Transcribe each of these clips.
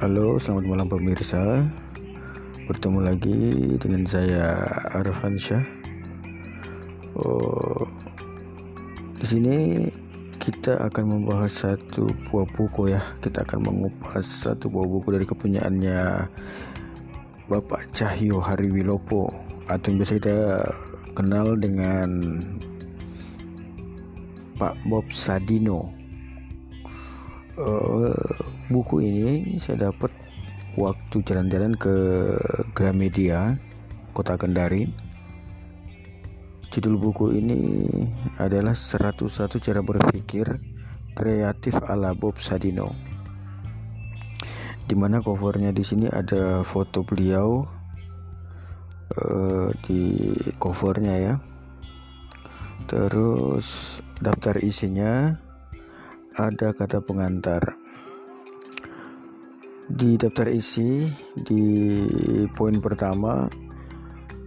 Halo, selamat malam pemirsa. Bertemu lagi dengan saya Arfan Syah. Oh, di sini kita akan membahas satu buah buku ya. Kita akan mengupas satu buah buku dari kepunyaannya Bapak Cahyo Hariwilopo atau yang biasa kita kenal dengan Pak Bob Sadino. Uh, buku ini saya dapat waktu jalan-jalan ke Gramedia Kota Kendari. Judul buku ini adalah 101 cara berpikir kreatif ala Bob Sadino di mana covernya di sini ada foto beliau uh, di covernya ya. Terus daftar isinya ada kata pengantar di daftar isi di poin pertama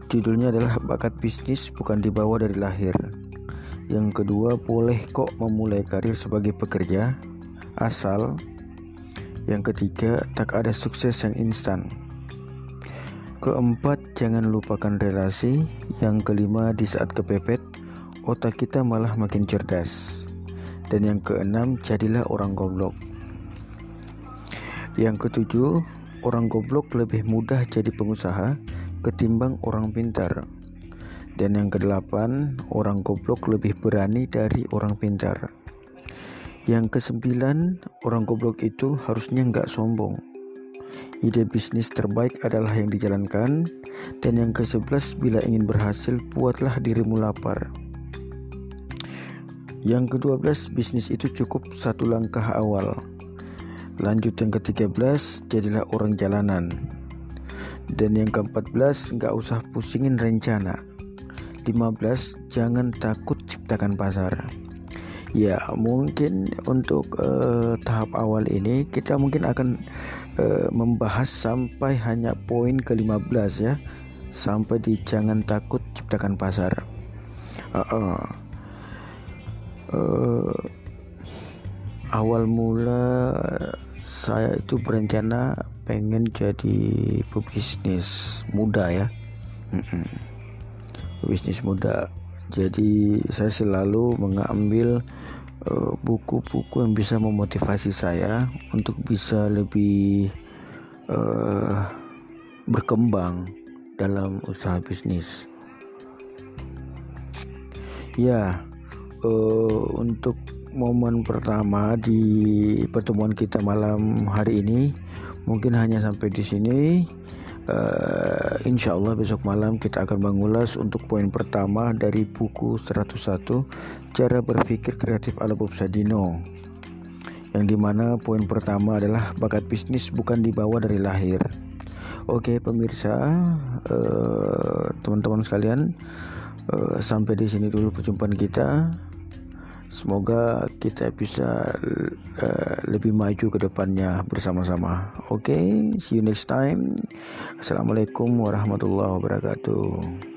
judulnya adalah bakat bisnis bukan dibawa dari lahir. Yang kedua, boleh kok memulai karir sebagai pekerja asal. Yang ketiga, tak ada sukses yang instan. Keempat, jangan lupakan relasi. Yang kelima, di saat kepepet, otak kita malah makin cerdas. Dan yang keenam, jadilah orang goblok. Yang ketujuh, orang goblok lebih mudah jadi pengusaha ketimbang orang pintar. Dan yang kedelapan, orang goblok lebih berani dari orang pintar. Yang kesembilan, orang goblok itu harusnya nggak sombong. Ide bisnis terbaik adalah yang dijalankan. Dan yang kesebelas, bila ingin berhasil, buatlah dirimu lapar. Yang kedua belas, bisnis itu cukup satu langkah awal. Lanjut yang ke-13, jadilah orang jalanan. Dan yang ke-14, nggak usah pusingin rencana. 15, jangan takut ciptakan pasar. Ya, mungkin untuk uh, tahap awal ini kita mungkin akan uh, membahas sampai hanya poin ke-15 ya. Sampai di jangan takut ciptakan pasar. Uh -uh. Uh, awal mula saya itu berencana pengen jadi pebisnis muda ya. Pebisnis muda. Jadi saya selalu mengambil eh, buku-buku uh, yang bisa memotivasi saya untuk bisa lebih uh, berkembang dalam usaha bisnis. Ya uh, untuk momen pertama di pertemuan kita malam hari ini mungkin hanya sampai di sini. Uh, insya Allah besok malam kita akan mengulas untuk poin pertama dari buku 101 cara berpikir kreatif ala Bob Sadino yang di mana poin pertama adalah bakat bisnis bukan dibawa dari lahir. Oke pemirsa eh, teman-teman uh, sekalian uh, sampai di sini dulu perjumpaan kita Semoga kita bisa uh, lebih maju ke depannya bersama-sama. Oke, okay, see you next time. Assalamualaikum warahmatullahi wabarakatuh.